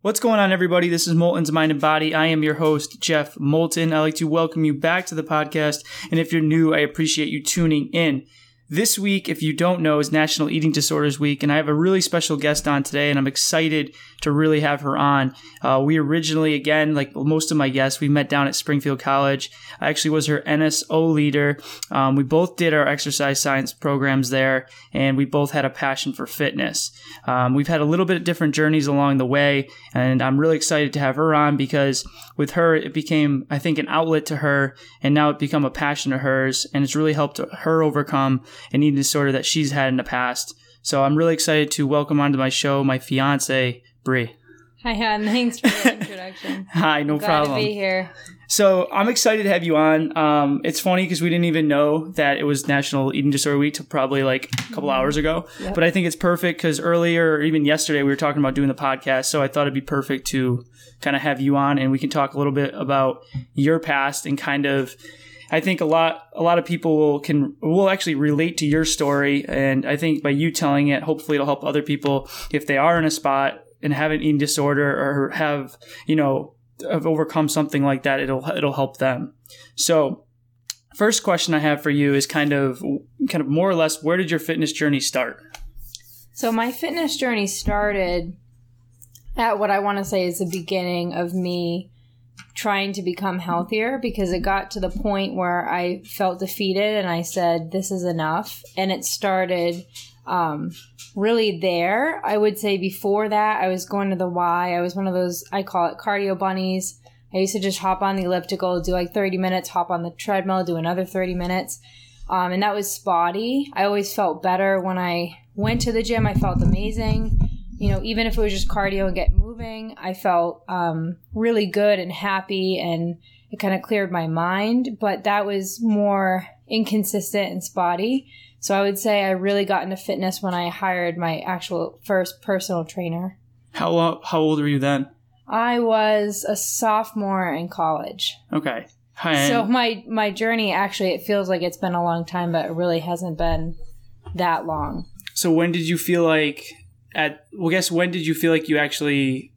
What's going on, everybody? This is Moulton's Mind and Body. I am your host, Jeff Moulton. I'd like to welcome you back to the podcast. And if you're new, I appreciate you tuning in. This week, if you don't know, is National Eating Disorders Week, and I have a really special guest on today, and I'm excited to really have her on. Uh, we originally, again, like most of my guests, we met down at Springfield College. I actually was her NSO leader. Um, we both did our exercise science programs there, and we both had a passion for fitness. Um, we've had a little bit of different journeys along the way, and I'm really excited to have her on because with her, it became, I think, an outlet to her, and now it become a passion of hers, and it's really helped her overcome an eating disorder that she's had in the past. So I'm really excited to welcome onto my show my fiance, Brie. Hi, hon. Thanks for the introduction. Hi, no Glad problem. to be here. So I'm excited to have you on. Um, it's funny because we didn't even know that it was National Eating Disorder Week till probably like a couple hours ago. Yep. But I think it's perfect because earlier or even yesterday we were talking about doing the podcast. So I thought it'd be perfect to kind of have you on and we can talk a little bit about your past and kind of. I think a lot a lot of people will can will actually relate to your story, and I think by you telling it, hopefully it'll help other people if they are in a spot and have an eating disorder or have you know have overcome something like that. It'll it'll help them. So, first question I have for you is kind of kind of more or less where did your fitness journey start? So, my fitness journey started at what I want to say is the beginning of me trying to become healthier because it got to the point where I felt defeated and I said, This is enough. And it started um, really there. I would say before that, I was going to the Y. I was one of those, I call it cardio bunnies. I used to just hop on the elliptical, do like 30 minutes, hop on the treadmill, do another 30 minutes. Um, and that was spotty. I always felt better when I went to the gym. I felt amazing. You know, even if it was just cardio and get moving, I felt um, really good and happy and it kind of cleared my mind. But that was more inconsistent and spotty. So I would say I really got into fitness when I hired my actual first personal trainer. How how old were you then? I was a sophomore in college. Okay. Hi. So my my journey actually it feels like it's been a long time but it really hasn't been that long. so when did you feel like at well, I guess when did you feel like you actually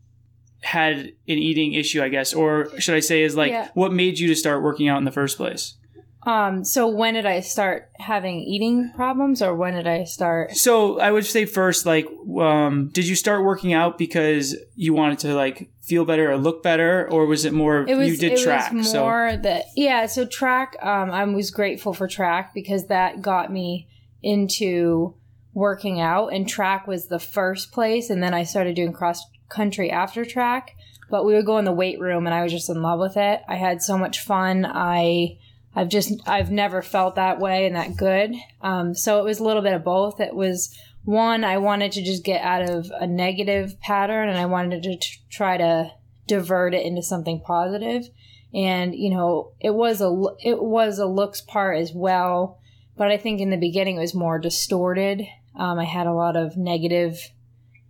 had an eating issue? I guess, or should I say, is like Yeah. what made you to start working out in the first place? Um so when did I start having eating problems or when did I start So I would say first, like, um, did you start working out because you wanted to like feel better or look better, or was it more it was you did it track? was so more that yeah so track um i was grateful for track because that got me into working out and track was the first place and then i started doing cross country after track but we would go in the weight room and i was just in love with it. I had so much fun. I i've just i've never felt that way and that good. Um, so it was a little bit of both. It was one i wanted to just get out of a negative pattern and i wanted to t- try to divert it into something positive. and you know it was a it was a looks part as well but i think in the beginning it was more distorted um, i had a lot of negative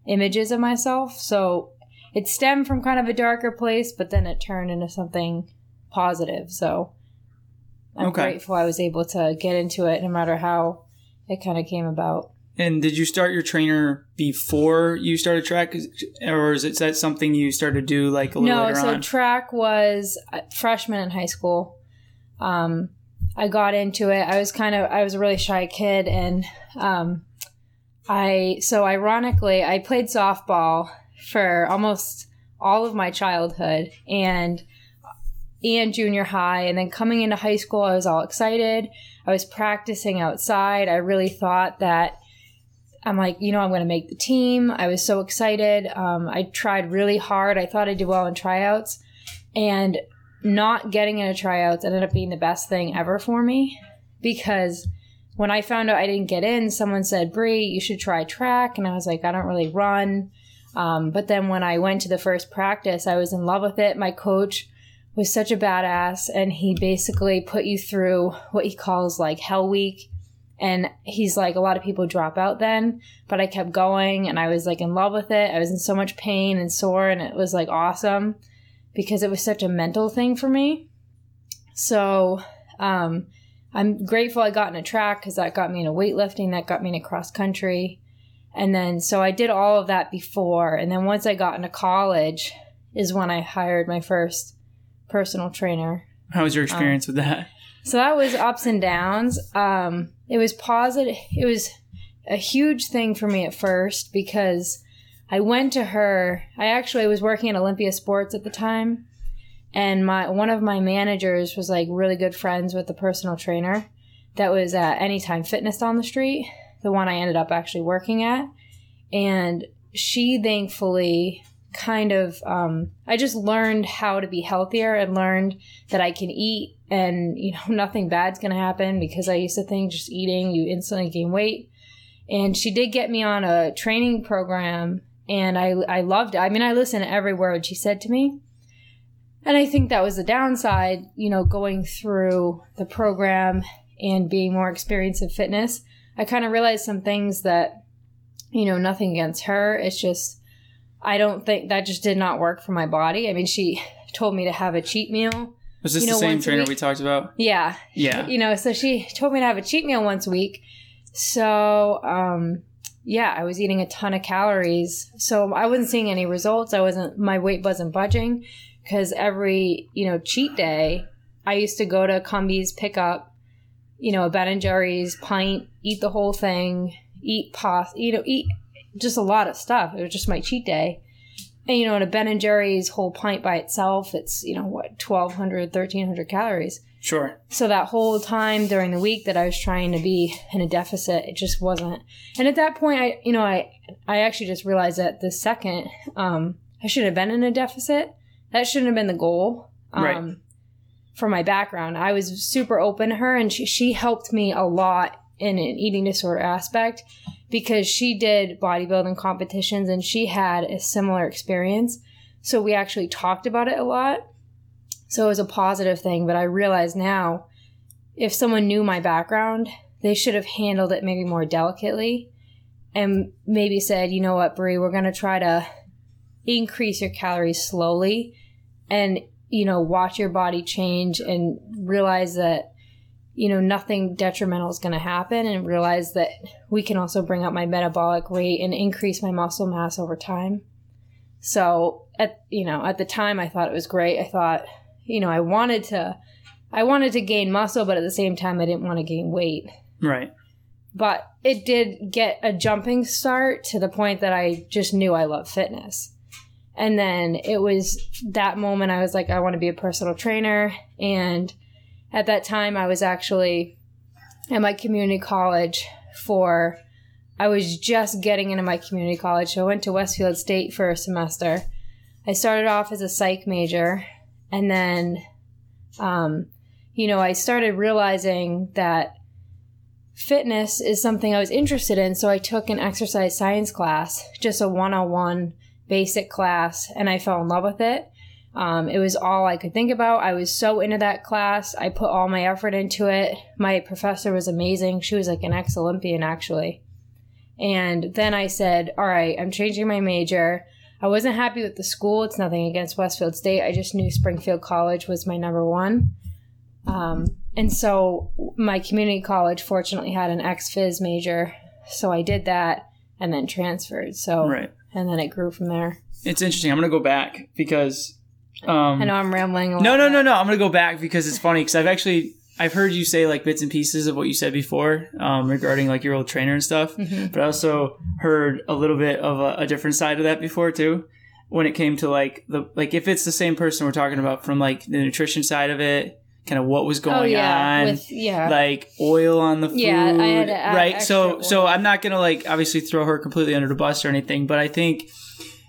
images of myself. So it stemmed from kind of a darker place but then it turned into something positive. So i'm Okay. grateful i was able to get into it no matter how it kind of came about. And did you start your trainer before you started track, or is it that something you started to do like a little no later so on? track was uh, freshman in high school. Um i got into it. I was kind of i was a really shy kid and um i so ironically i played softball for almost all of my childhood and and junior high. And then coming into high school i was all excited. I was practicing outside. I really thought that i'm like you know i'm going to make the team. I was so excited. Um, i tried really hard. I thought i did well in tryouts. And not getting into tryouts ended up being the best thing ever for me because when i found out i didn't get in someone said brie you should try track. And i was like i don't really run. Um, but then when i went to the first practice i was in love with it. My coach was such a badass and he basically put you through what he calls like hell week. And he's like a lot of people drop out then but i kept going and i was like in love with it. I was in so much pain and sore and it was like awesome because it was such a mental thing for me. So um, i'm grateful i got into track because that got me into weightlifting that got me into cross country And then, so I did all of that before. And then once I got into college is when I hired my first personal trainer. How was your experience um, with that? So that was ups and downs. Um, it was positive. It was a huge thing for me at first because I went to her. I actually was working at Olympia Sports at the time, and my one of my managers was like really good friends with the personal trainer that was at Anytime Fitness on the street, the one I ended up actually working at, and she thankfully kind of um, I just learned how to be healthier and learned that I can eat and you know nothing bad's gonna happen because I used to think just eating you instantly gain weight. And she did get me on a training program and I I loved it. I mean I listened to every word she said to me. And I think that was the downside, you know, going through the program and being more experienced in fitness. I kind of realized some things that, you know, nothing against her. It's just I don't think that just did not work for my body. I mean, she told me to have a cheat meal. Was this you know, the same trainer we talked about? Yeah. Yeah. You know, so she told me to have a cheat meal once a week. So, um, yeah, I was eating a ton of calories. So I wasn't seeing any results. I wasn't, my weight wasn't budging because every, you know, cheat day, I used to go to Cumbies, pick up, you know, a Ben and Jerry's pint, eat the whole thing, eat pasta, you know, eat just a lot of stuff. It was just my cheat day. And, you know, in a Ben and Jerry's whole pint by itself, it's, you know, what, 1,200, 1,300 calories. Sure. So that whole time during the week that I was trying to be in a deficit, it just wasn't. And at that point, I, you know, I, I actually just realized that the second, um, I should have been in a deficit. That shouldn't have been the goal. Um, right. For my background, I was super open to her, and she she helped me a lot in an eating disorder aspect because she did bodybuilding competitions and she had a similar experience. So we actually talked about it a lot. So it was a positive thing, but I realize now if someone knew my background, they should have handled it maybe more delicately and maybe said, you know what, Brie, we're going to try to increase your calories slowly and, you know, watch your body change and realize that you know, nothing detrimental is going to happen and realize that we can also bring up my metabolic rate and increase my muscle mass over time. So at, you know, at the time I thought it was great. I thought, you know, I wanted to, I wanted to gain muscle, but at the same time I didn't want to gain weight. Right. But it did get a jumping start to the point that I just knew I love fitness. And then it was that moment I was like, I want to be a personal trainer and at that time, I was actually at my community college for, I was just getting into my community college. So I went to Westfield State for a semester. I started off as a psych major and then, um, you know, I started realizing that fitness is something I was interested in. So I took an exercise science class, just a one on one basic class, and I fell in love with it. Um, it was all I could think about. I was so into that class. I put all my effort into it. My professor was amazing. She was like an ex Olympian, actually. And then I said, All right, I'm changing my major. I wasn't happy with the school. It's nothing against Westfield State. I just knew Springfield College was my number one. Um, and so my community college fortunately had an ex phys major. So I did that and then transferred. So, right. And then it grew from there. It's interesting. I'm going to go back because um, I know I'm rambling. no, no, no, no. I'm gonna go back because it's funny because I've actually I've heard you say like bits and pieces of what you said before um, regarding like your old trainer and stuff, mm-hmm. but I also heard a little bit of a, a, different side of that before too. When it came to like the like if it's the same person we're talking about from like the nutrition side of it, kind of what was oh, going oh, yeah. on, With, yeah, like oil on the food, yeah, right? So oil. so I'm not gonna like obviously throw her completely under the bus or anything, but I think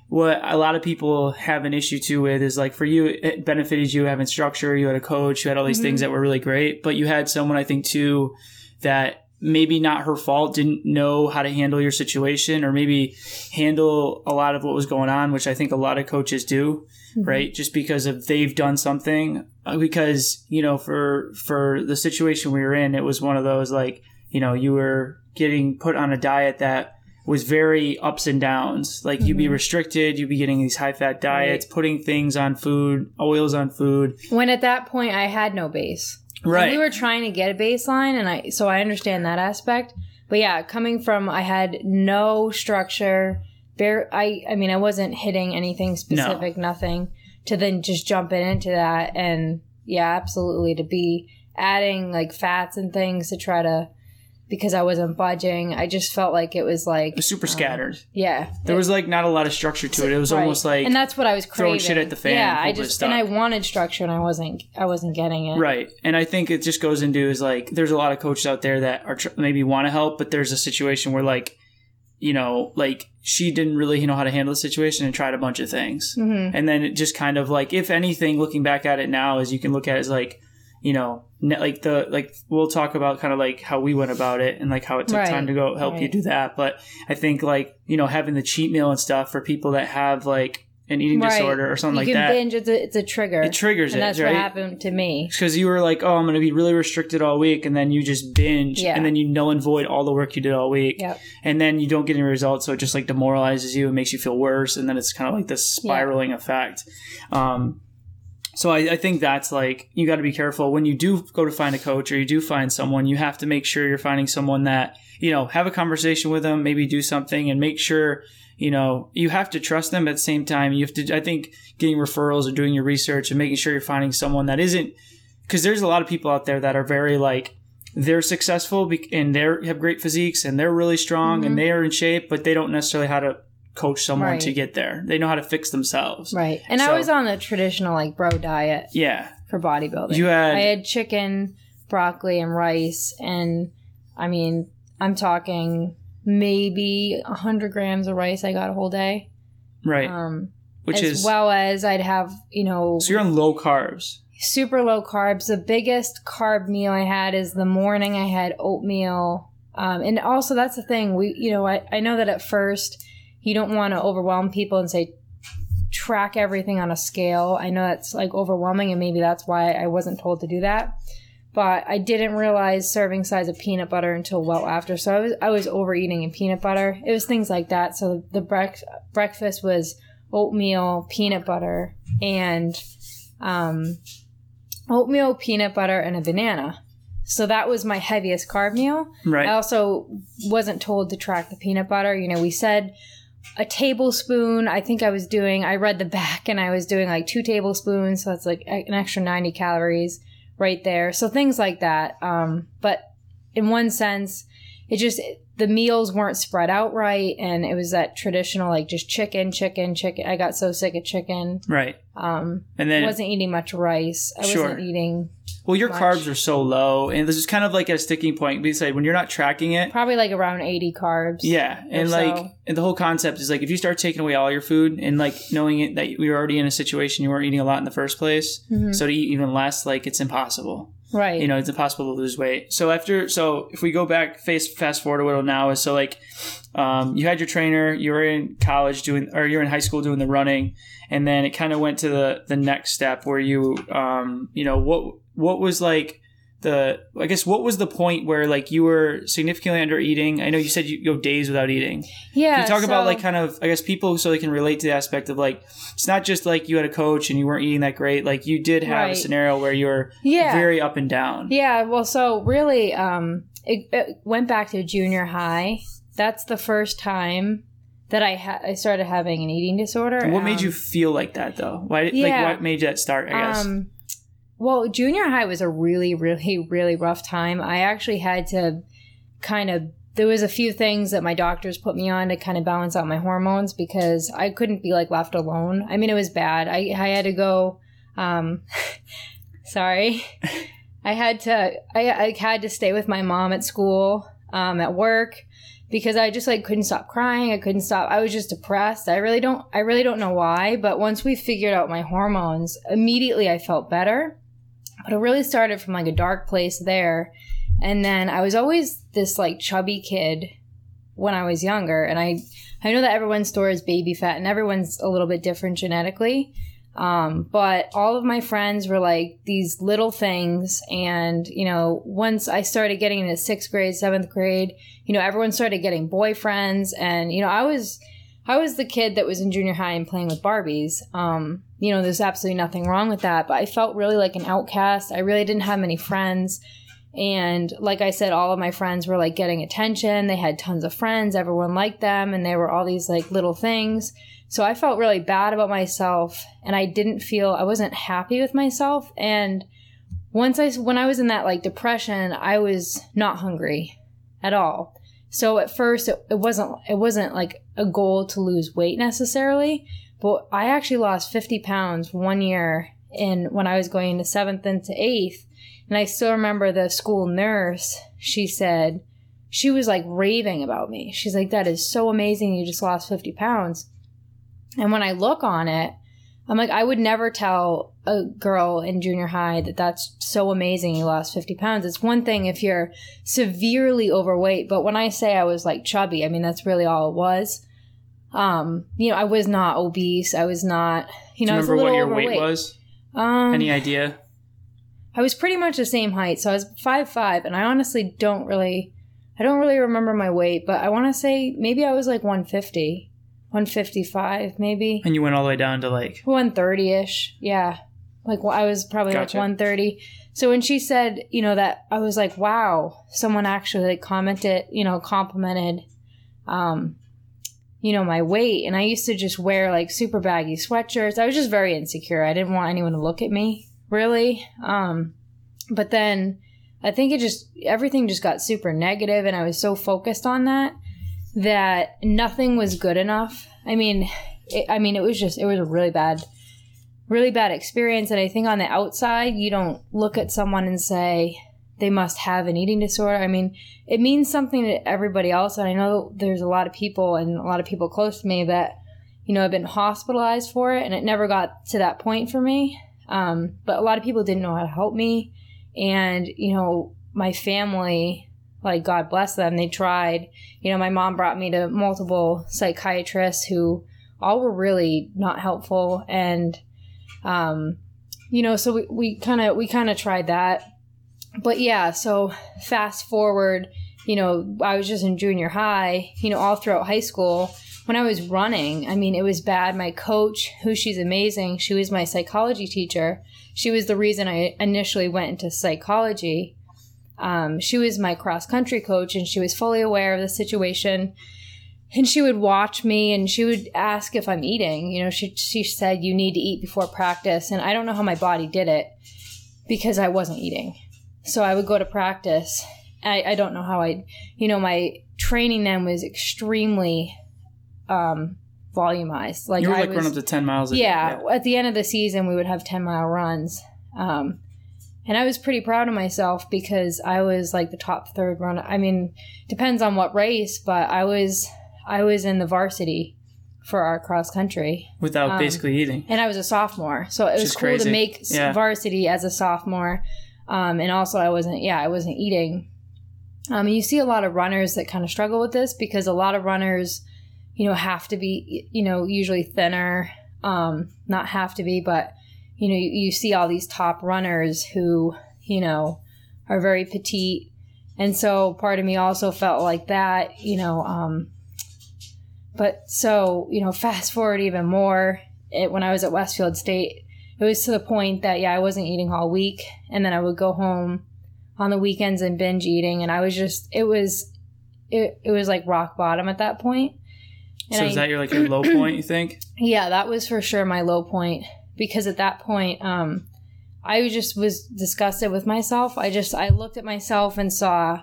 what a lot of people have an issue too with is like for you, it benefited you having structure. You had a coach, you had all these mm-hmm. things that were really great, but you had someone I think too that maybe not her fault didn't know how to handle your situation or maybe handle a lot of what was going on, which I think a lot of coaches do, mm-hmm. right? Just because of they've done something uh, because, you know, for, for the situation we were in, it was one of those like, you know, you were getting put on a diet that was very ups and downs. Like mm-hmm. you'd be mm-hmm. restricted, you'd be getting these high fat diets, right. putting things on food, oils on food. When at that point I had no base. Right. And we were trying to get a baseline and I so I understand that aspect, but yeah, coming from I had no structure. Bare, I I mean, I wasn't hitting anything specific, nothing. To then just jumping into that, and yeah, absolutely to be adding like fats and things to try to because I wasn't budging. I just felt like it was like It super um, scattered. yeah. There was like not a lot of structure to it. It was Right. almost like and that's what I was throwing shit at the fan Yeah, I just and I wanted structure and I wasn't I wasn't getting it. Right. And I think it just goes into is like there's a lot of coaches out there that are tr- maybe want to help, but there's a situation where like, you know, like she didn't really know how to handle the situation and tried a bunch of things. Mm-hmm. And then it just kind of like, if anything, looking back at it now, as you can look at it as like, you know, like the like we'll talk about kind of like how we went about it and like how it took Right. time to go help you do that. But I think like you know having the cheat meal and stuff for people that have like an eating Right. disorder or something you like can that, binge. It's a, it's a trigger. it triggers and it, that's right? what happened to me. because you were like, oh, I'm going to be really restricted all week, and then you just binge, Yeah. and then you null and void all the work you did all week, Yep. and then you don't get any results, so it just like demoralizes you and makes you feel worse, and then it's kind of like this spiraling effect. Um, so I, I think that's like you got to be careful when you do go to find a coach or you do find someone. You have to make sure you're finding someone that you know have a conversation with them, maybe do something, and make sure you know you have to trust them. At the same time, you have to. I think getting referrals or doing your research and making sure you're finding someone that isn't because there's a lot of people out there that are very like they're successful and they have great physiques and they're really strong and mm-hmm. they are in shape, but they don't necessarily how to coach someone Right. to get there. They know how to fix themselves. Right. And So- I was on the traditional like bro diet Yeah. for bodybuilding. You had- I had chicken, broccoli, and rice, and I mean, I'm talking maybe 100 grams of rice I got a whole day. Right. Um, Which as is well as I'd have, you know, so you're on low carbs. super low carbs. The biggest carb meal I had is the morning I had oatmeal. Um, and also that's the thing we, you know, I, I know that at first you don't want to overwhelm people and say track everything on a scale. I know that's like overwhelming and maybe that's why I wasn't told to do that. But I didn't realize serving size of peanut butter until well after. So I was I was overeating in peanut butter. It was things like that. So the brec- breakfast was oatmeal, peanut butter, and um, oatmeal, peanut butter, and a banana. So that was my heaviest carb meal. Right. I also wasn't told to track the peanut butter. You know, we said a tablespoon. I think I was doing, I read the back and I was doing like two tablespoons. So that's like an extra 90 calories right there. So things like that. Um, but in one sense, it just, the meals weren't spread out right. And it was that traditional, like just chicken, chicken, chicken. I got so sick of chicken. right. Um, And then wasn't eating much rice. I Sure. wasn't eating well your much. carbs are so low and this is kind of like a sticking point. We said when you're not tracking it, probably like around 80 carbs. Yeah, and like, so. and the whole concept is like if you start taking away all your food and like knowing it that you're already in a situation you weren't eating a lot in the first place, Mhm. so to eat even less, like it's impossible. Right. You know, it's impossible to lose weight. So after, so if we go back, face fast forward a little now is, so like, um, you had your trainer, you were in college doing, or you're in high school doing the running, and then it kind of went to the the next step where you, um, you know, what what was like the I guess what was the point where like you were significantly under eating? I know you said you go days without eating. yeah. Can you talk about like kind of I guess people so they can relate to the aspect of like it's not just like you had a coach and you weren't eating that great. Like you did have a scenario where you were yeah. very up and down. Yeah, well, so really, um, it, it went back to junior high. That's the first time that I ha- I started having an eating disorder. What made Um, you feel like that though? Why yeah. like what made that start? I guess. Um, well, junior high was a really, really, really rough time. I actually had to kind of. There was a few things that my doctors put me on to kind of balance out my hormones because I couldn't be like left alone. I mean, it was bad. I I had to go. Um, sorry, I had to. I, I had to stay with my mom at school, um, at work because I just like couldn't stop crying. I couldn't stop. I was just depressed. I really don't I really don't know why, but once we figured out my hormones, immediately I felt better. But it really started from like a dark place there. And then I was always this like chubby kid when I was younger and I I know that everyone's story is baby fat and everyone's a little bit different genetically. Um, but all of my friends were like these little things. And, you know, once I started getting into sixth grade, seventh grade, you know, everyone started getting boyfriends. And, you know, I was, I was the kid that was in junior high and playing with Barbies. Um, you know, there's absolutely nothing wrong with that. But I felt really like an outcast. I really didn't have many friends. And like I said, all of my friends were like getting attention. They had tons of friends. Everyone liked them. And they were all these like little things. So I felt really bad about myself and I didn't feel, I wasn't happy with myself. And once I, when I was in that like depression, I was not hungry at all. So at first it, it wasn't, it wasn't like a goal to lose weight necessarily, but I actually lost 50 pounds one year in when I was going to seventh into eighth and I still remember the school nurse, she said, she was like raving about me. She's like, that is so amazing. You just lost 50 pounds. And when I look on it, I'm like, I would never tell a girl in junior high that that's so amazing you lost 50 pounds. It's one thing if you're severely overweight, but when I say I was like chubby, I mean, that's really all it was. Um, you know, I was not obese. I was not, you know, Do you remember what your overweight. weight was? Um, Any idea? I was pretty much the same height, so I was five five, and I honestly don't really, I don't really remember my weight, but I want to say maybe I was like 150, 155, maybe And you went all the way down to like 130 ish. Yeah, like well, I was probably Gotcha. like 130. So when she said, you know, that I was like, wow, someone actually like commented, you know, complimented, um, you know, my weight, and I used to just wear like super baggy sweatshirts. I was just very insecure. I didn't want anyone to look at me really. Um, but then I think it just everything just got super negative, and I was so focused on that that nothing was good enough. I mean, it, I mean, it was just it was a really bad, really bad experience. And I think on the outside, you don't look at someone and say they must have an eating disorder. I mean, it means something to everybody else. And I know there's a lot of people and a lot of people close to me that you know have been hospitalized for it, and it never got to that point for me. Um, but a lot of people didn't know how to help me. And, you know, my family, like, God bless them, they tried. You know, my mom brought me to multiple psychiatrists who all were really not helpful. And, um, you know, so we kind of, we kind of tried that. But yeah, so fast forward, you know, I was just in junior high, you know, all throughout high school when I was running, I mean, it was bad. My coach, who she's amazing, she was my psychology teacher. She was the reason I initially went into psychology. Um, she was my cross country coach, and she was fully aware of the situation. And she would watch me, and she would ask if I'm eating. You know, she she said you need to eat before practice, and I don't know how my body did it because I wasn't eating. So I would go to practice. I, I don't know how I, you know, my training then was extremely um, volumized. Like you were I like was, running up to ten miles. A yeah, day. at the end of the season, we would have 10 mile runs. Um, and I was pretty proud of myself because I was like the top third runner. I mean, depends on what race, but I was I was in the varsity for our cross country, without um, basically eating. and I was a sophomore, so it Which was cool crazy. to make Yeah. varsity as a sophomore. Um, and also, I wasn't yeah, I wasn't eating. Um, you see a lot of runners that kind of struggle with this because a lot of runners, you know, have to be, you know, usually thinner. Um, not have to be, but you know, you, you see all these top runners who, you know, are very petite, and so part of me also felt like that, you know. Um, but so you know, fast forward even more, it, when I was at Westfield State, it was to the point that yeah, I wasn't eating all week, and then I would go home on the weekends and binge eating, and I was just it was it, it was like rock bottom at that point. And So I- is that your like your low point? You think? yeah, that was for sure my low point because at that point, um, I just was disgusted with myself. I just I looked at myself and saw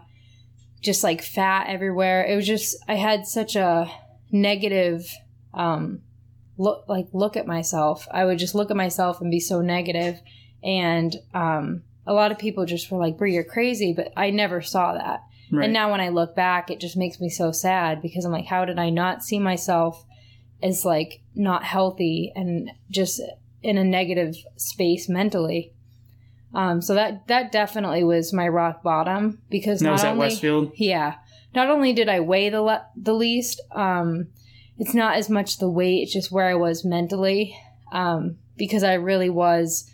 just like fat everywhere. It was just I had such a negative um look like look at myself. I would just look at myself and be so negative and um a lot of people just were like, "Brie, you're crazy," but I never saw that. Right. And now when I look back, it just makes me so sad because I'm like, how did I not see myself as like not healthy and just in a negative space mentally? Um, so that that definitely was my rock bottom because no, not only Westfield? yeah, not only did I weigh the le- the least, um, it's not as much the weight; it's just where I was mentally, um, because I really was,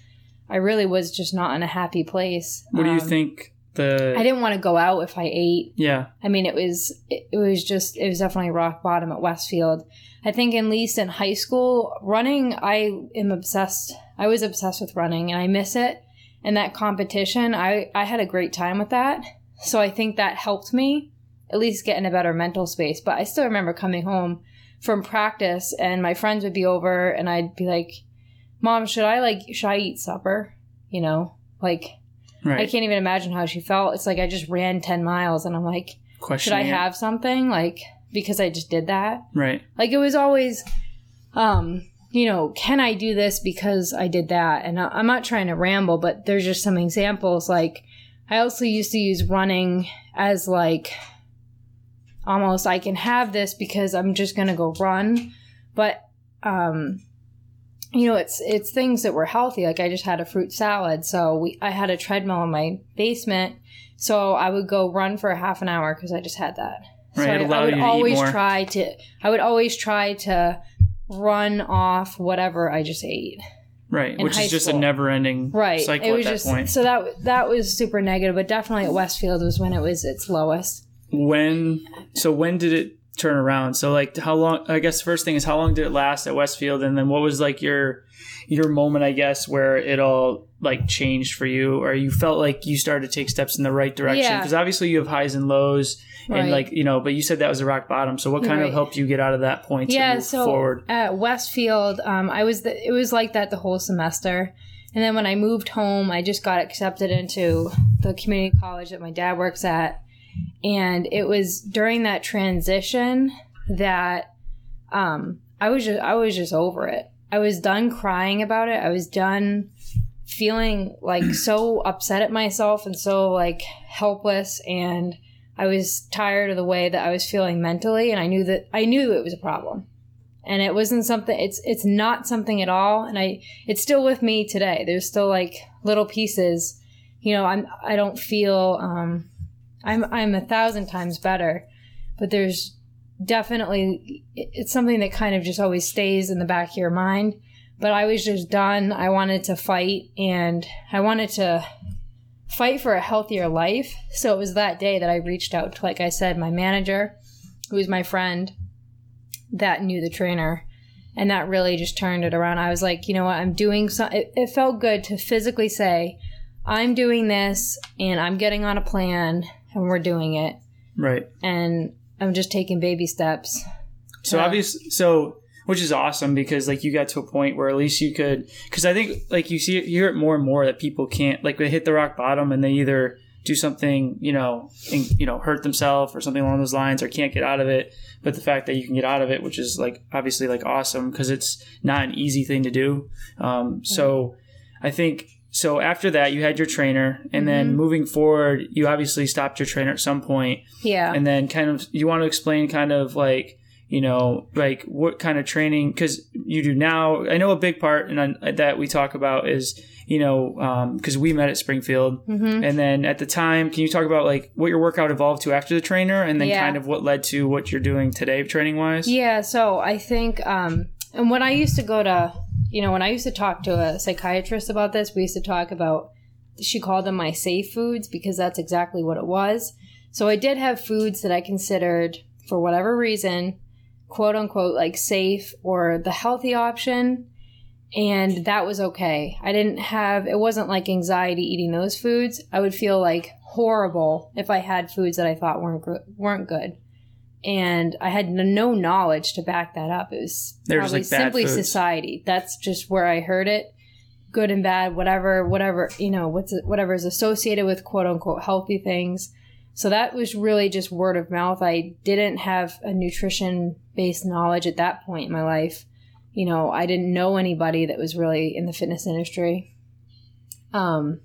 I really was just not in a happy place. What do you Um, think? The I didn't want to go out if I ate. yeah. I mean, it was it, it was just it was definitely rock bottom at Westfield. I think at least in high school, running I am obsessed. I was obsessed with running, and I miss it. and that competition, I, I had a great time with that. So I think that helped me at least get in a better mental space. But I still remember coming home from practice and my friends would be over and I'd be like, Mom, should I like should I eat supper? You know? Like Right. I can't even imagine how she felt. It's like I just ran ten miles and I'm like, should I have something? Like because I just did that. Right. Like it was always um you know, can I do this because I did that? And I- I'm not trying to ramble, but there's just some examples. Like, I also used to use running as like almost I can have this because I'm just gonna go run, but um, you know, it's it's things that were healthy. Like I just had a fruit salad, so we I had a treadmill in my basement, so I would go run for a half an hour because I just had that. Right, So I, I would always try to. I would always try to run off whatever I just ate. Right. Which is just a never ending Right. cycle it was at that just point. so that that was super negative, but definitely at Westfield was when it was its lowest. when so when did it turn around? So like how long I guess the first thing is how long did it last at Westfield? And then what was like your your moment I guess where it all like changed for you? Or you felt like you started to take steps in the right direction? Yeah. because obviously you have highs and lows and like you know but you said that was a rock bottom. So what kind of helped you get out of that point to yeah move so forward? at westfield um, i was the, it was like that the whole semester. And then when i moved home i just got accepted into the community college that my dad works at and it was during that transition that um, i was just i was just over it i was done crying about it i was done feeling like so upset at myself and so like helpless and I was tired of the way that I was feeling mentally and I knew that I knew it was a problem. And it wasn't something it's it's not something at all and I it's still with me today. There's still like little pieces. You know, I'm I don't feel um I'm I'm a thousand times better, but there's definitely it's something that kind of just always stays in the back of your mind. But I was just done. I wanted to fight and I wanted to fight for a healthier life. So it was that day that I reached out to, like I said, my manager, who was my friend that knew the trainer. And that really just turned it around. I was like, you know what, I'm doing so. It, it felt good to physically say, I'm doing this and I'm getting on a plan and we're doing it. right And I'm just taking baby steps. So obviously, so which is awesome because like you got to a point where at least you could because I think like you see it, you hear it more and more that people can't like they hit the rock bottom and they either do something you know and, you know hurt themselves or something along those lines or can't get out of it. But the fact that you can get out of it, which is like obviously like awesome because it's not an easy thing to do. Um, so I think. So after that, you had your trainer, and then moving forward, you obviously stopped your trainer at some point Yeah. and then kind of you want to explain kind of like you know like what kind of training because you do now i know a big part and I, that we talk about is you know because we met at springfield mm-hmm. and then at the time can you talk about like what your workout evolved to after the trainer and then Yeah. kind of what led to what you're doing today training wise Yeah, so I think, um, and when I used to go to, you know, when I used to talk to a psychiatrist about this, we used to talk about, she called them my safe foods because that's exactly what it was. So I did have foods that I considered, for whatever reason, quote unquote, like safe or the healthy option. And that was okay. I didn't have, it wasn't like anxiety eating those foods. I would feel like horrible if I had foods that I thought weren't, weren't good and I had no knowledge to back that up. It was They were just, probably like, simply society. That's just where I heard it. Good and bad, whatever, whatever you know, what's whatever is associated with quote unquote healthy things. So that was really just word of mouth. I didn't have a nutrition based knowledge at that point in my life. You know, I didn't know anybody that was really in the fitness industry. Um,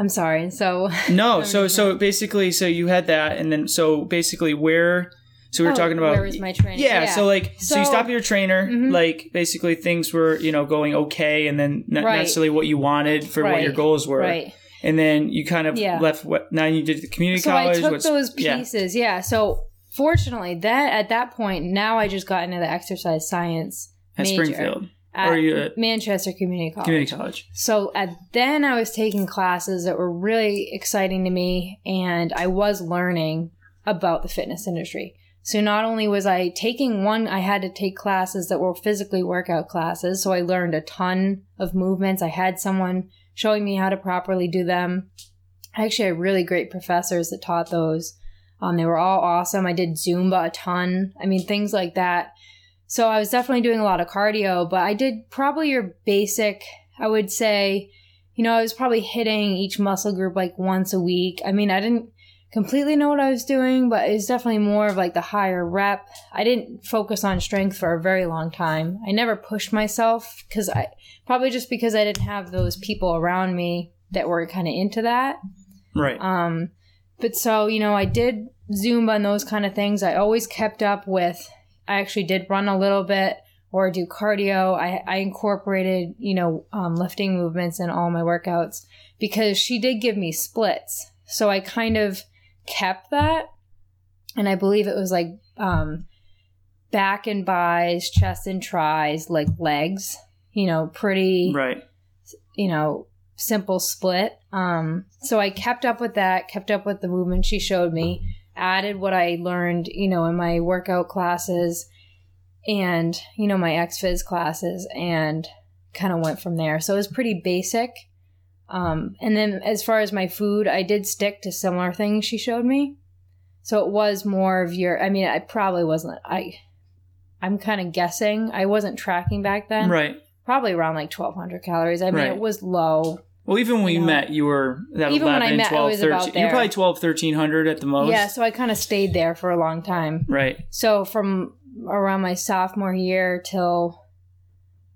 I'm sorry. So no so so basically so you had that and then so basically where so we were Oh, talking about where was my training? Yeah, so like, so, you So- stopped your trainer, Mhm. like basically things were, you know, going okay, and then not Right. necessarily what you wanted for what your goals were, right. and then you kind of Yeah. left. What now? You did the community so college. I took those yeah. pieces. Yeah. So fortunately, that at that point, now I just got into the exercise science at major Springfield at you at Manchester Community College. community college. So at then I was taking classes that were really exciting to me, and I was learning about the fitness industry. So not only was I taking one, I had to take classes that were physically workout classes. So I learned a ton of movements. I had someone showing me how to properly do them. I actually had really great professors that taught those. Um, they were all awesome. I did Zumba a ton. I mean, things like that. So I was definitely doing a lot of cardio, but I did probably your basic, I would say, you know, I was probably hitting each muscle group like once a week. I mean, I didn't completely know what I was doing, but it was definitely more of like the higher rep. I didn't focus on strength for a very long time. I never pushed myself because I probably just because I didn't have those people around me that were kind of into that. Right. Um, but so, you know, I did Zumba and those kind of things. I always kept up with, I actually did run a little bit or do cardio. I, I incorporated, you know, um, lifting movements in all my workouts because she did give me splits. So I kind of kept that. And I believe it was like um, back and bis, chest and tris, like legs, you know, pretty, right. you know, simple split. Um, so I kept up with that, kept up with the movement she showed me, added what I learned, you know, in my workout classes and, you know, my ex phys classes and kind of went from there. So it was pretty basic. Um, and then as far as my food, I did stick to similar things she showed me. So it was more of your, I mean, I probably wasn't, I, I'm kind of guessing. I wasn't tracking back then. Right. Probably around like 1200 calories. I mean, Right. it was low. Well, even when we You know. met, you were that Even 11, when I met, I 12, was 13. about You're probably 12, 1300 at the most. Yeah, so I kind of stayed there for a long time. Right. So from around my sophomore year till,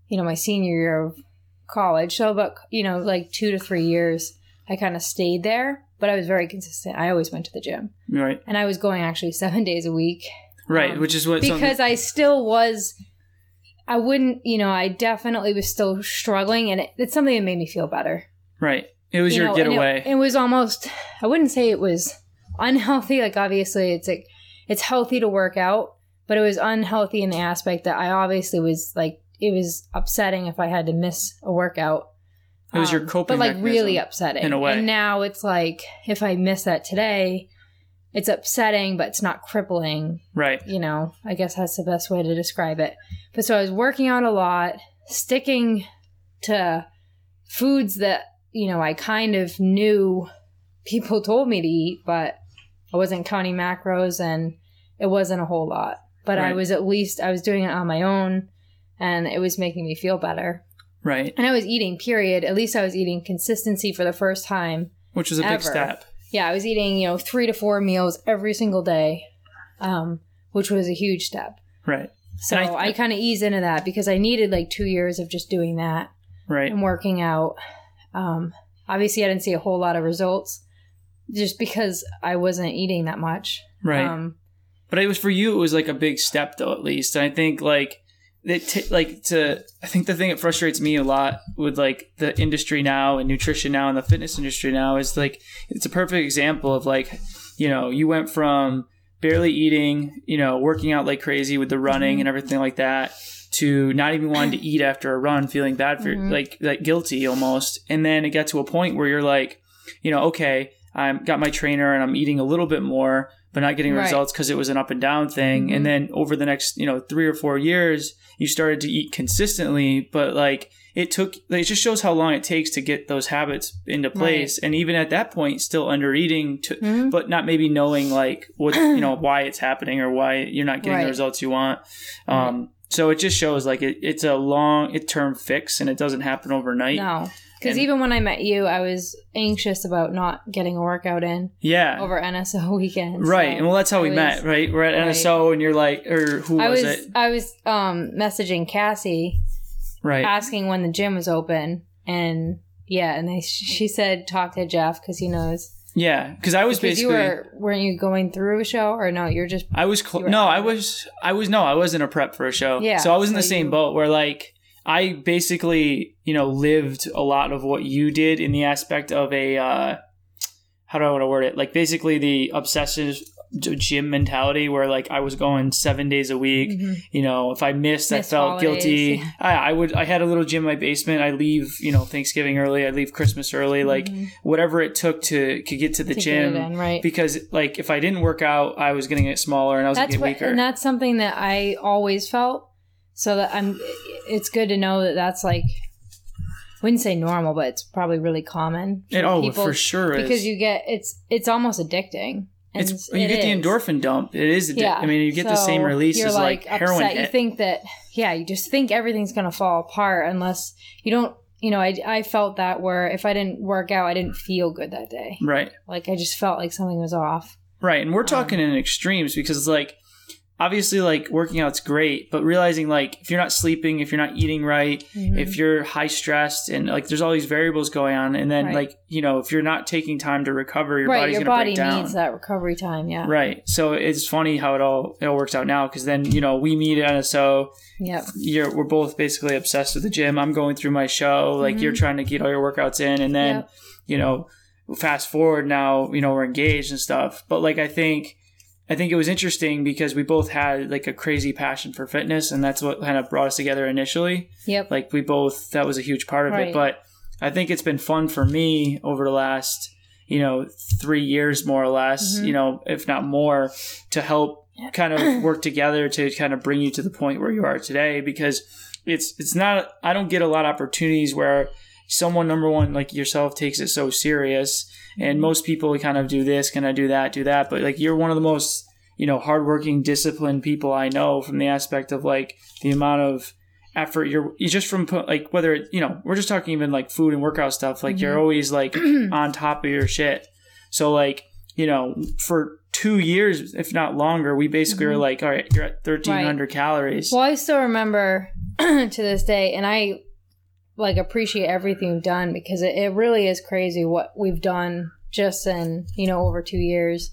you know, my senior year of college, so about, you know, like two to three years, I kind of stayed there, but I was very consistent. I always went to the gym. Right. And I was going actually seven days a week Right. Um, Which is what because I still was. I wouldn't, you know, I definitely was still struggling, and it, it's something that made me feel better. Right. It was you your know, getaway. It, it was almost. I wouldn't say it was unhealthy. Like obviously, it's like it's healthy to work out, but it was unhealthy in the aspect that I obviously was like it was upsetting if I had to miss a workout. It was your Um, coping but like really upsetting in a way. And now it's like if I miss that today, it's upsetting, but it's not crippling right. you know, I guess that's the best way to describe it. But so I was working out a lot, sticking to foods that, you know, I kind of knew people told me to eat, but I wasn't counting macros and it wasn't a whole lot. But I was at least, I was doing it on my own and it was making me feel better. Right. And I was eating, period. At least I was eating consistency for the first time Which was a big step. yeah, I was eating, you know, three to four meals every single day, um, which was a huge step. Right. So And I- I, kind of eased into that because I needed like two years of just doing that Right. and working out. Um, obviously, I didn't see a whole lot of results just because I wasn't eating that much. Right. Um, But it was for you. It was like a big step, though. At least and I think like it t- like to. I think the thing that frustrates me a lot with like the industry now and nutrition now and the fitness industry now is like it's a perfect example of like you know you went from barely eating, you know, working out like crazy with the running Mhm. and everything like that to not even wanting to eat after a run, feeling bad for Mhm. like like guilty almost. And then it got to a point where you're like, you know, okay, I'm got my trainer and I'm eating a little bit more, but not getting Right. results because it was an up and down thing. Mhm. And then over the next, you know, three or four years, you started to eat consistently, but like it took like, it just shows how long it takes to get those habits into place. And even at that point, still under eating to mhm. but not maybe knowing like what you know why it's happening or why you're not getting Right. the results you want. Um, so it just shows like it, it's a long term fix and it doesn't happen overnight. No, because even when I met you, I was anxious about not getting a workout in Yeah. over NSO weekends. right. so And well, that's how I we was- met, right? We're at Right. NSO and you're like, or who I was, was it? I was um messaging Cassie Right. asking when the gym was open, and yeah, and they, she said talk to Jeff because he knows. Yeah. Cause I was Because you were weren't you going through a show or no? You're just I was, cl- no, I was, I was, no, I wasn't a prep for a show. Yeah, So I was in the same you- boat where like, I basically, you know, lived a lot of what you did in the aspect of a, uh, how do I want to word it? Like basically the obsessive gym mentality where like I was going seven days a week. Mhm. You know, if I missed, I felt holidays, guilty. yeah. I, I would, I had a little gym in my basement. I leave, you know, Thanksgiving early. I leave Christmas early. Like Mhm. whatever it took to, to get to the To gym. in, right? Because like if I didn't work out, I was going to get smaller and I was going that's to get what, weaker. and that's something that I always felt. So that I'm, it's good to know that that's like, wouldn't say normal, but it's probably really common. It, oh, for sure is. because you get it's it's almost addicting. And it's you it get the endorphin dump. It is. Yeah. I mean, you get the same release as like, heroin. upset. You think that yeah, you just think everything's gonna fall apart unless you don't. You know, I I felt that where if I didn't work out, I didn't feel good that day. right. Like I just felt like something was off. Right. And we're talking Um, in extremes because it's like obviously like working out's great, but realizing like if you're not sleeping, if you're not eating right, Mhm. if you're high stressed and like there's all these variables going on and then Right. like, you know, if you're not taking time to recover, your right, body's your going to body break down. needs that recovery time. Yeah. Right. So it's funny how it all it all works out now because then, you know, we meet at NSO, Yeah. you're we're both basically obsessed with the gym. I'm going through my show, like Mhm. you're trying to get all your workouts in and then Yep. you know, fast forward now, you know, we're engaged and stuff. But like I think I think it was interesting because we both had like a crazy passion for fitness and that's what kind of brought us together initially. Yep. Like we both that was a huge part of Right. it. But I think it's been fun for me over the last, you know, three years more or less, Mhm. you know, if not more, to help kind of work together to kind of bring you to the point where you are today because it's it's not I don't get a lot of opportunities where someone number one like yourself takes it so serious and most people kind of do this kind of do that do that but like you're one of the most you know hardworking disciplined people i know from the aspect of like the amount of effort you're you're just from like whether it, you know we're just talking even like food and workout stuff like you're Mhm. always like on top of your shit so like you know for two years if not longer we basically were Mhm. like all right you're at 1300 calories Well, I still remember to this day, and I like appreciate everything we've done because it, it really is crazy what we've done just in you know over two years.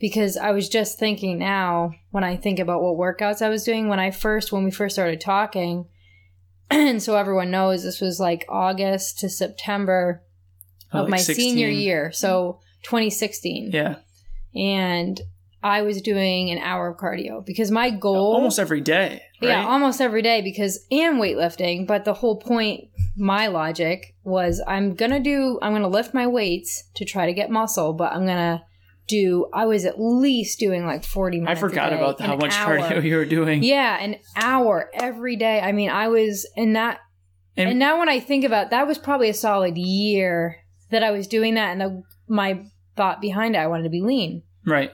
Because I was just thinking now when I think about what workouts I was doing when I first when we first started talking, and so everyone knows this was like August to September Oh, of like my 16. senior year, so 2016, yeah and I was doing an hour of cardio because my goal almost every day right? yeah, almost every day because and weightlifting. But the whole point, my logic was I'm gonna do I'm gonna lift my weights to try to get muscle, but I'm gonna do I was at least doing like 40 I minutes. a forgot day, about how much hour. cardio you were doing. Yeah, an hour every day. I mean, I was and that And- and, now when I think about that was probably a solid year that I was doing that and the, my thought behind it I wanted to be lean. Right.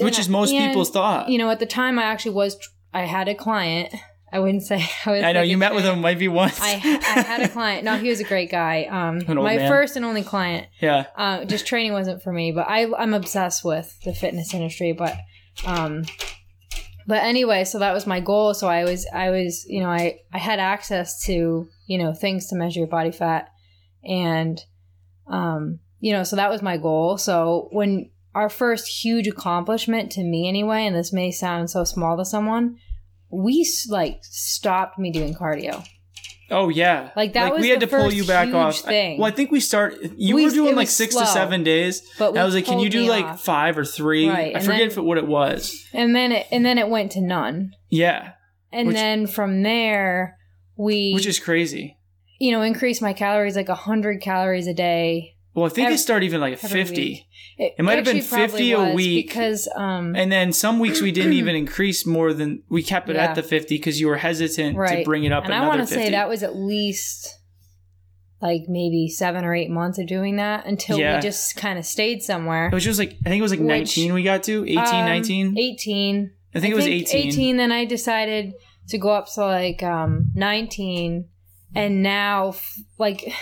Which is most and, people's thought. you know, at the time I actually was, I had a client. I wouldn't say I was. I know like you met with him maybe once. I, I had a client. No, he was a great guy. Um, my man. first and only client. yeah. Uh, just training wasn't for me, but I, I'm obsessed with the fitness industry. But, um, but anyway, so that was my goal. So I was, I was, you know, I, I had access to, you know, things to measure your body fat, and, um, you know, so that was my goal. So when our first huge accomplishment to me, anyway, and this may sound so small to someone, we like stopped me doing cardio. Oh yeah. Like, that was we had to pull you back huge off. I- well, I think we start. You We- were doing like six slow. to seven days. But I was like, "Can you do like off. five or three? Right, I and forget then- if it, what it was. and then it and then it went to none. Yeah, And Which- then from there, we, which is crazy. you know, increase my calories like 100 calories a day. Well, I think Ev- it started even like at fifty. It, It might have been 50 a week. Because, um, and then some weeks we didn't even increase more than we kept it Yeah. at the fifty because you were hesitant to bring it up. and I want to 50. say that was at least like maybe seven or eight months of doing that until Yeah. we just kind of stayed somewhere. It was just like I think it was like Which- nineteen. We got to 18, Um, 19? 18. I think it was eighteen. 18, then I decided to go up to like um, 19. And now, like,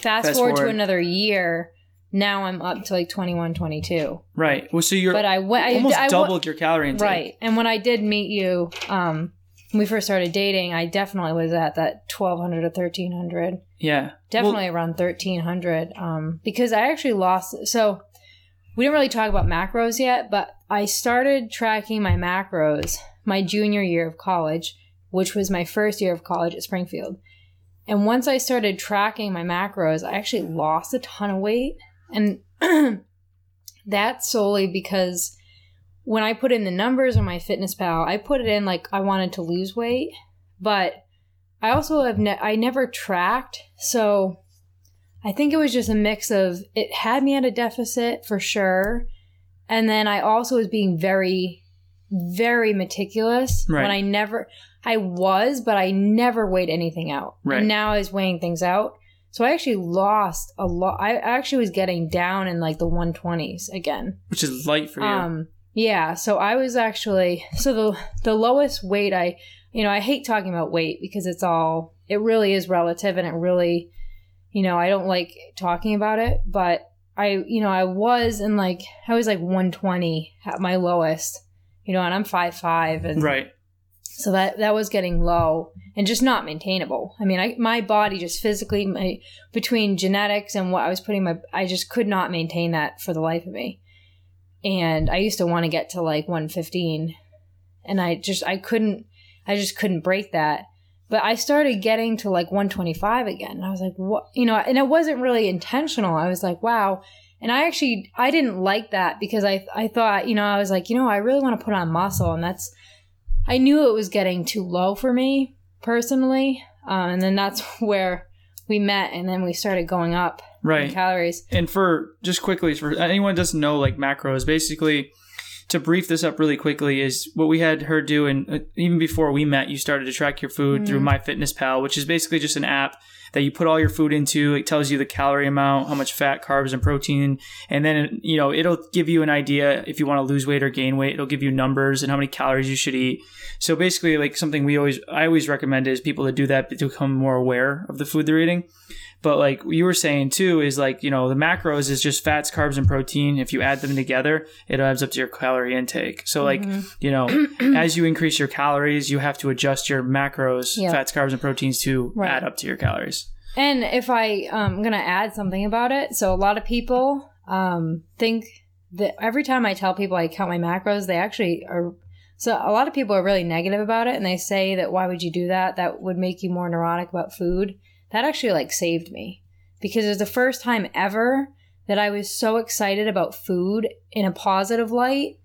fast, Fast forward, forward. to another year, now I'm up to like 21, 22. Right. Well, so you're But I went, I, almost I, doubled your calorie intake. Right. And when I did meet you, um, when we first started dating, I definitely was at that 1200 to 1300. Yeah. Definitely around 1300. Um, because I actually lost. So we didn't really talk about macros yet, but I started tracking my macros my junior year of college, which was my first year of college at Springfield. And once I started tracking my macros, I actually lost a ton of weight. And that's solely because when I put in the numbers on MyFitnessPal, I put it in like I wanted to lose weight, but I also have ne- I never tracked, so I think it was just a mix of it had me at a deficit for sure, and then I also was being very, very meticulous Right. when I never I was, but I never weighed anything out. Right. And now I was weighing things out. So I actually lost a lot. I actually was getting down in like the 120s again. Which is light for you. Um, yeah. So I was actually so the the lowest weight I, you know, I hate talking about weight because it's all it really is relative and it really, you know, I don't like talking about it, but I, you know, I was in like I was like 120 at my lowest, you know, and I'm five five and right. so that that was getting low and just not maintainable. I mean, I my body just physically my between genetics and what I was putting my I just could not maintain that for the life of me. And I used to want to get to like 115 and I just I couldn't I just couldn't break that. But I started getting to like 125 again. And I was like, what you know, and it wasn't really intentional. I was like, wow. And I actually I didn't like that because I I thought, you know, I was like, you know, I really want to put on muscle and that's I knew it was getting too low for me personally. Um, and then that's where we met and then we started going up in Right. calories. And for just quickly, for anyone who doesn't know, like macros, basically, to brief this up really quickly, is what we had her do. And uh, even before we met, you started to track your food through MyFitnessPal, which is basically just an app that you put all your food into. It tells you the calorie amount, how much fat, carbs, and protein, and then you know it'll give you an idea if you want to lose weight or gain weight. It'll give you numbers and how many calories you should eat. So basically, like something we always I always recommend is people to do that to become more aware of the food they're eating. But like you were saying too, is like, you know, the macros is just fats, carbs, and protein. If you add them together, it adds up to your calorie intake. So like, you know, as you increase your calories, you have to adjust your macros, Yeah. fats, carbs, and proteins to Right. add up to your calories. And if I, um, I'm going to add something about it. So a lot of people um, think that every time I tell people I count my macros, they actually are. So a lot of people are really negative about it and they say that why would you do that? That would make you more neurotic about food. That actually like saved me because it was the first time ever that I was so excited about food in a positive light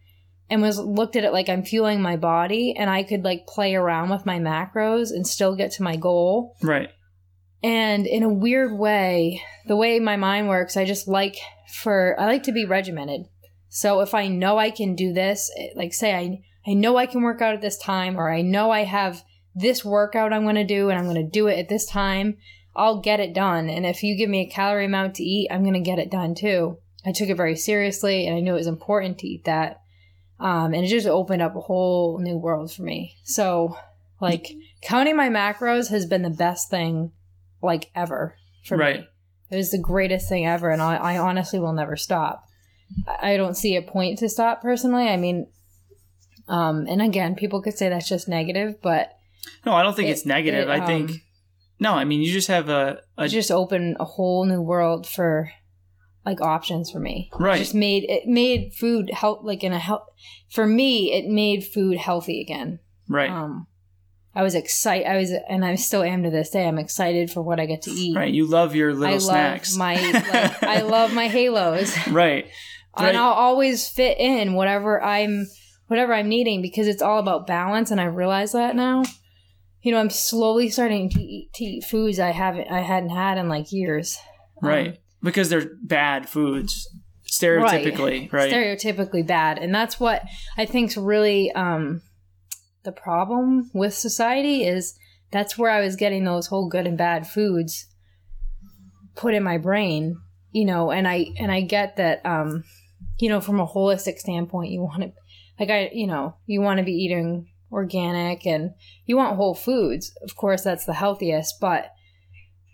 and was looked at it like I'm fueling my body and I could like play around with my macros and still get to my goal. Right. And in a weird way, the way my mind works, I just like for I like to be regimented. So if I know I can do this, like say I I know I can work out at this time or I know I have this workout I'm going to do and I'm going to do it at this time, I'll get it done. And if you give me a calorie amount to eat, I'm going to get it done too. I took it very seriously and I knew it was important to eat that. Um, and it just opened up a whole new world for me. So, like, counting my macros has been the best thing, like, ever for Right. me. It was the greatest thing ever, and I, I honestly will never stop. I I don't see a point to stop personally. I mean, um, and again, people could say that's just negative, but No, I don't think It- it's negative. it, I think, um, no, I mean, you just have a, a it just open a whole new world for like options for me. Right. It just made it made food help like in a help for me. It made food healthy again. right. Um, I was excited. I was, and I still am to this day. I'm excited for what I get to eat. right. You love your little I snacks. love my, like, I love my halos, right. Right. and I'll always fit in whatever I'm, whatever I'm needing because it's all about balance, and I realize that now. You know, I'm slowly starting to eat, to eat foods I haven't, I hadn't had in like years. Um, Right. Because they're bad foods, stereotypically, right? stereotypically bad and that's what i think's really um the problem with society is that's where i was getting those whole good and bad foods put in my brain you know and i and i get that um you know from a holistic standpoint you want to like i you know you want to be eating organic and you want whole foods of course that's the healthiest but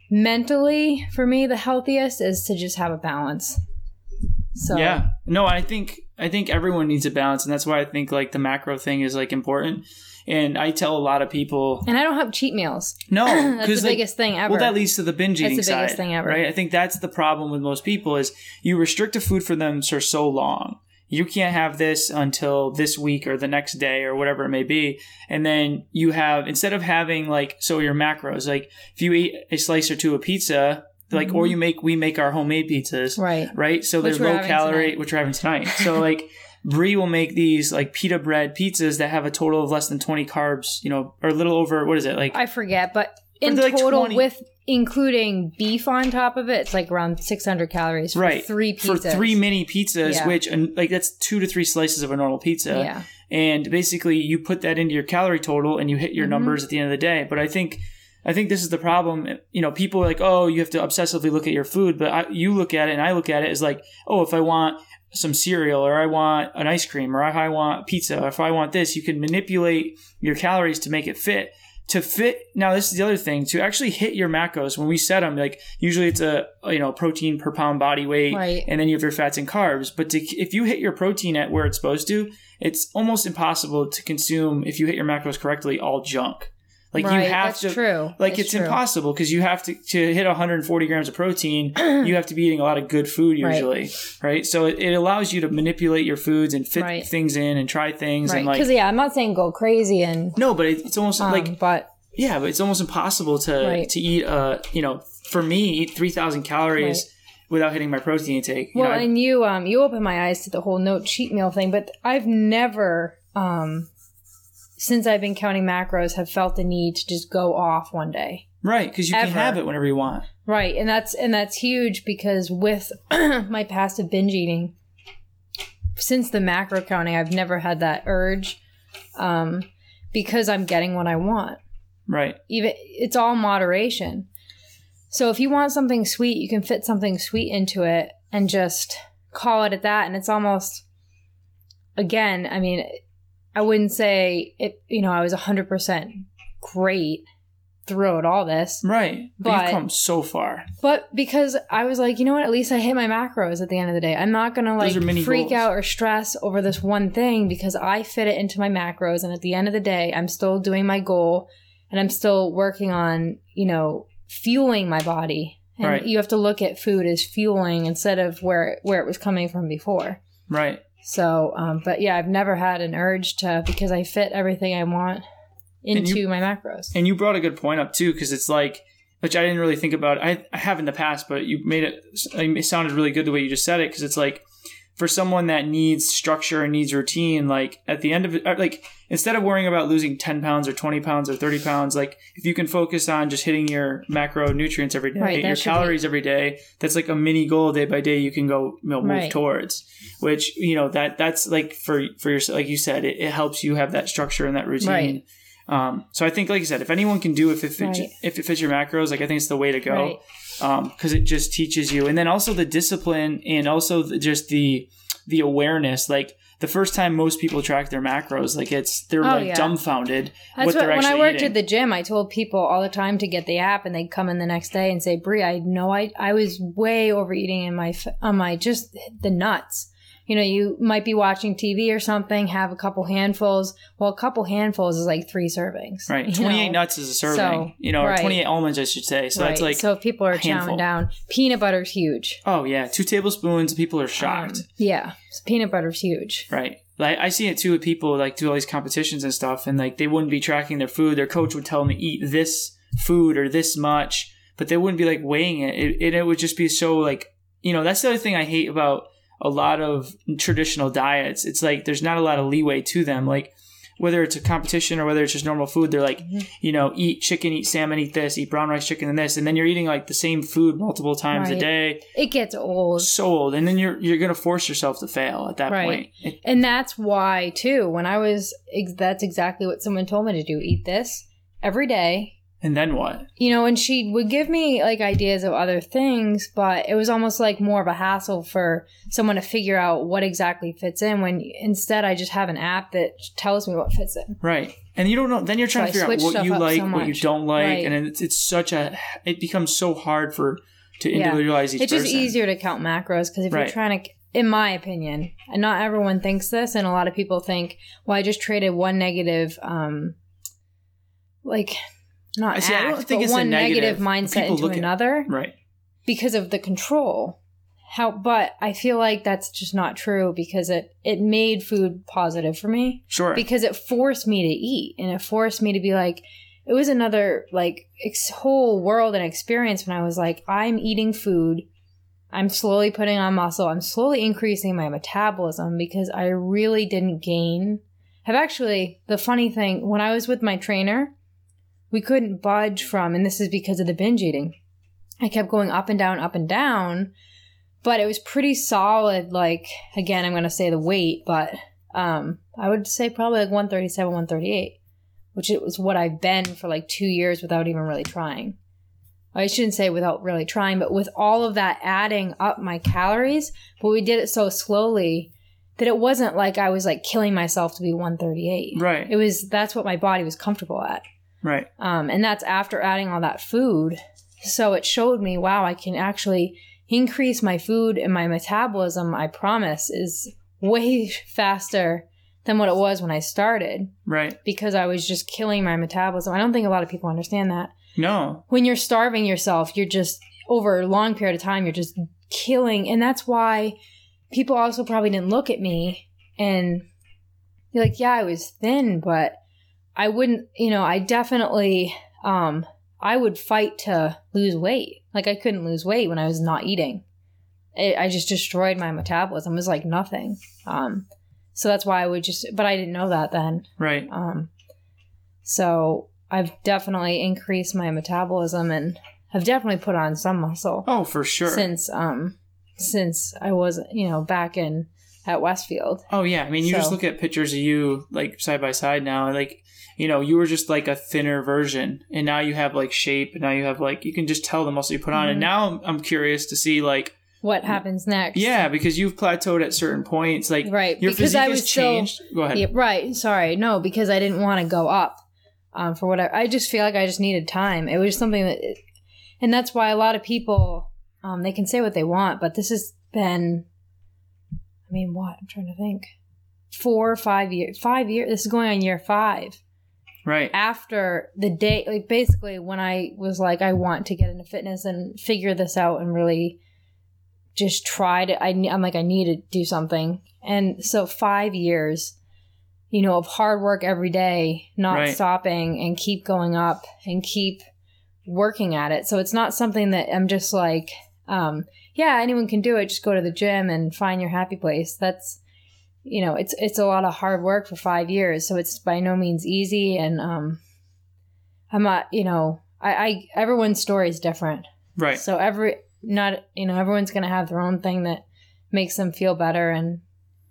mentally for me the healthiest is to just have a balance so Yeah. No, I think I think everyone needs a balance, and that's why I think like the macro thing is like important. And I tell a lot of people, And I don't have cheat meals. no, That's the biggest thing ever. well, that leads to the binge That's the biggest side, thing ever. right? I think that's the problem with most people is you restrict a food for them for so long. You can't have this until this week or the next day or whatever it may be. And then you have, instead of having like, so your macros, like if you eat a slice or two of pizza, like, or you make, we make our homemade pizzas, Mm-hmm. right. right? So Which they're low calorie, tonight. which we're having tonight. So like Brie will make these like pita bread pizzas that have a total of less than 20 carbs, you know, or a little over, what is it? Like, I forget, but in like total, 20 with including beef on top of it, it's like around 600 calories for right. three For three mini pizzas, Yeah. which, and like that's two to three slices of a normal pizza. Yeah. And basically you put that into your calorie total and you hit your Mhm. numbers at the end of the day. But I think I think this is the problem. You know, people are like, oh, you have to obsessively look at your food, but I, you look at it and I look at it as like, oh, if I want some cereal or I want an ice cream or I want pizza or if I want this, you can manipulate your calories to make it fit. To fit now, this is the other thing to actually hit your macros when we set them. Like usually, it's a you know protein per pound body weight, Right. and then you have your fats and carbs. But to, if you hit your protein at where it's supposed to, it's almost impossible to consume if you hit your macros correctly all junk. Like right. you have That's to true. like That's it's true. impossible because you have to to hit 140 grams of protein you have to be eating a lot of good food usually right, so it, it allows you to manipulate your foods and fit Right. things in and try things Right. and like Because yeah, I'm not saying go crazy and no but it, it's almost um, like but yeah but it's almost impossible to Right. to eat uh you know for me eat 3000 calories without hitting my protein intake you well, know, I- and you um you opened my eyes to the whole no cheat meal thing, but I've never um since I've been counting macros have felt the need to just go off one day. right because you can have it whenever you want Right, and that's and that's huge because with my past of binge eating, since the macro counting, I've never had that urge, um, because I'm getting what I want. right Even it's all moderation. So if you want something sweet, you can fit something sweet into it and just call it at that. And it's almost, again, I mean, I wouldn't say it. You know, I was hundred percent great throughout all this. right but, But- you've come so far But because I was like, you know what? At least I hit my macros at the end of the day. I'm not gonna like Those are mini freak goals. out or stress over this one thing because I fit it into my macros, and at the end of the day, I'm still doing my goal, and I'm still working on you know fueling my body. And Right. you have to look at food as fueling instead of where where it was coming from before. right So, um, but yeah, I've never had an urge to because I fit everything I want And you- into my macros. And you brought a good point up too, because it's like, which I didn't really think about. I, I have in the past, but you made it. It sounded really good the way you just said it, because it's like, for someone that needs structure and needs routine, like at the end of it, like instead of worrying about losing ten pounds or twenty pounds or thirty pounds, like if you can focus on just hitting your macronutrients every day, Right, your should be- calories every day, that's like a mini goal day by day you can go you know, move Right. towards. Which you know that that's like for for your like you said, it, it helps you have that structure and that routine. Right. Um, so I think, like you said, if anyone can do it, if it fits, Right. if it fits your macros, like I think it's the way to go, Um, because it just teaches you, and then also the discipline and also the, just the the awareness. Like the first time most people track their macros, like it's they're Oh, like yeah. dumbfounded That's what what, when I worked eating. at the gym, I told people all the time to get the app, and they'd come in the next day and say, "Brie, I know I I was way overeating in my on my just the nuts." You know, you might be watching TV or something, have a couple handfuls. Well, a couple handfuls is like three servings, Right, twenty eight know? nuts is a serving, So, you know, or right. twenty eight almonds, I should say. So that's like, so if people are chowing down, peanut butter's huge. oh yeah, two tablespoons, people are shocked. Um, yeah, peanut butter's huge. Right. Like I see it too with people like do all these competitions and stuff, and like they wouldn't be tracking their food. Their coach would tell them to eat this food or this much, but they wouldn't be like weighing it. It, it, it would just be so like you know that's the other thing I hate about a lot of traditional diets. It's like there's not a lot of leeway to them. Like whether it's a competition or whether it's just normal food, they're like Mm-hmm. you know eat chicken, eat salmon, eat this, eat brown rice chicken, and this, and then you're eating like the same food multiple times a day. It gets old. So old, and then you're you're gonna force yourself to fail at that Right. point. And that's why, too, when I was, ex- that's exactly what someone told me to do eat this every day. And then what? You know, and she would give me like ideas of other things, but it was almost like more of a hassle for someone to figure out what exactly fits in when instead I just have an app that tells me what fits in. Right. And you don't know, then you're trying So to figure out what you like, so what you don't like. Right. And it's, it's such a, it becomes so hard for, to Yeah. individualize each other. it's person. just easier to count macros because if Right. you're trying to, in my opinion, and not everyone thinks this, and a lot of people think, well, I just traded one negative, um, like, not see, I don't act, think but it's one negative. negative mindset into look at- another Right. because of the control. How, but I feel like that's just not true because it it made food positive for me Sure. because it forced me to eat and it forced me to be like it was another like ex- whole world and experience when i was like i'm eating food i'm slowly putting on muscle i'm slowly increasing my metabolism because i really didn't gain have actually the funny thing when i was with my trainer we couldn't budge from and this is because of the binge eating i kept going up and down up and down but it was pretty solid like again i'm going to say the weight but um i would say probably like 137 138 which it was what I've been for like two years without even really trying. I shouldn't say without really trying, but with all of that adding up my calories, but we did it so slowly that it wasn't like I was like killing myself to be 138. Right. It was that's what my body was comfortable at. Right. Um, and that's after adding all that food. So it showed me, wow, I can actually increase my food and my metabolism, I promise, is way faster than what it was when I started Right. because I was just killing my metabolism. I don't think a lot of people understand that. No. When you're starving yourself, you're just over a long period of time, you're just killing. And that's why people also probably didn't look at me and you're like, yeah, I was thin, but I wouldn't, you know, I definitely, um, I would fight to lose weight. Like I couldn't lose weight when I was not eating. It, I just destroyed my metabolism. It was like nothing. Um, so that's why I would just, but I didn't know that then. Right. Um, so I've definitely increased my metabolism and have definitely put on some muscle Oh, for sure. since um since I was you know back in at Westfield. Oh yeah, I mean, you just look at pictures of you like side by side now, like you know, you were just like a thinner version, and now you have like shape, and now you have like you can just tell the muscle you put on, and Mhm. now I'm, I'm curious to see like What happens next? yeah, because you've plateaued at certain points, like right. your because physique I has was so changed. Go ahead. yeah, right. Sorry, no, because I didn't want to go up um, for whatever. I just feel like I just needed time. It was something that, and that's why a lot of people um, they can say what they want, but this has been. I mean, what I'm trying to think. Four or five years. Five years. This is going on year five. Right. after the day like basically when i was like i want to get into fitness and figure this out and really just try to I, i'm like i need to do something and so five years you know of hard work every day not Right. stopping and keep going up and keep working at it so it's not something that i'm just like um yeah anyone can do it just go to the gym and find your happy place that's you know it's it's a lot of hard work for five years so it's by no means easy and um i'm not you know i, I everyone's story is different Right. so every not you know everyone's gonna have their own thing that makes them feel better and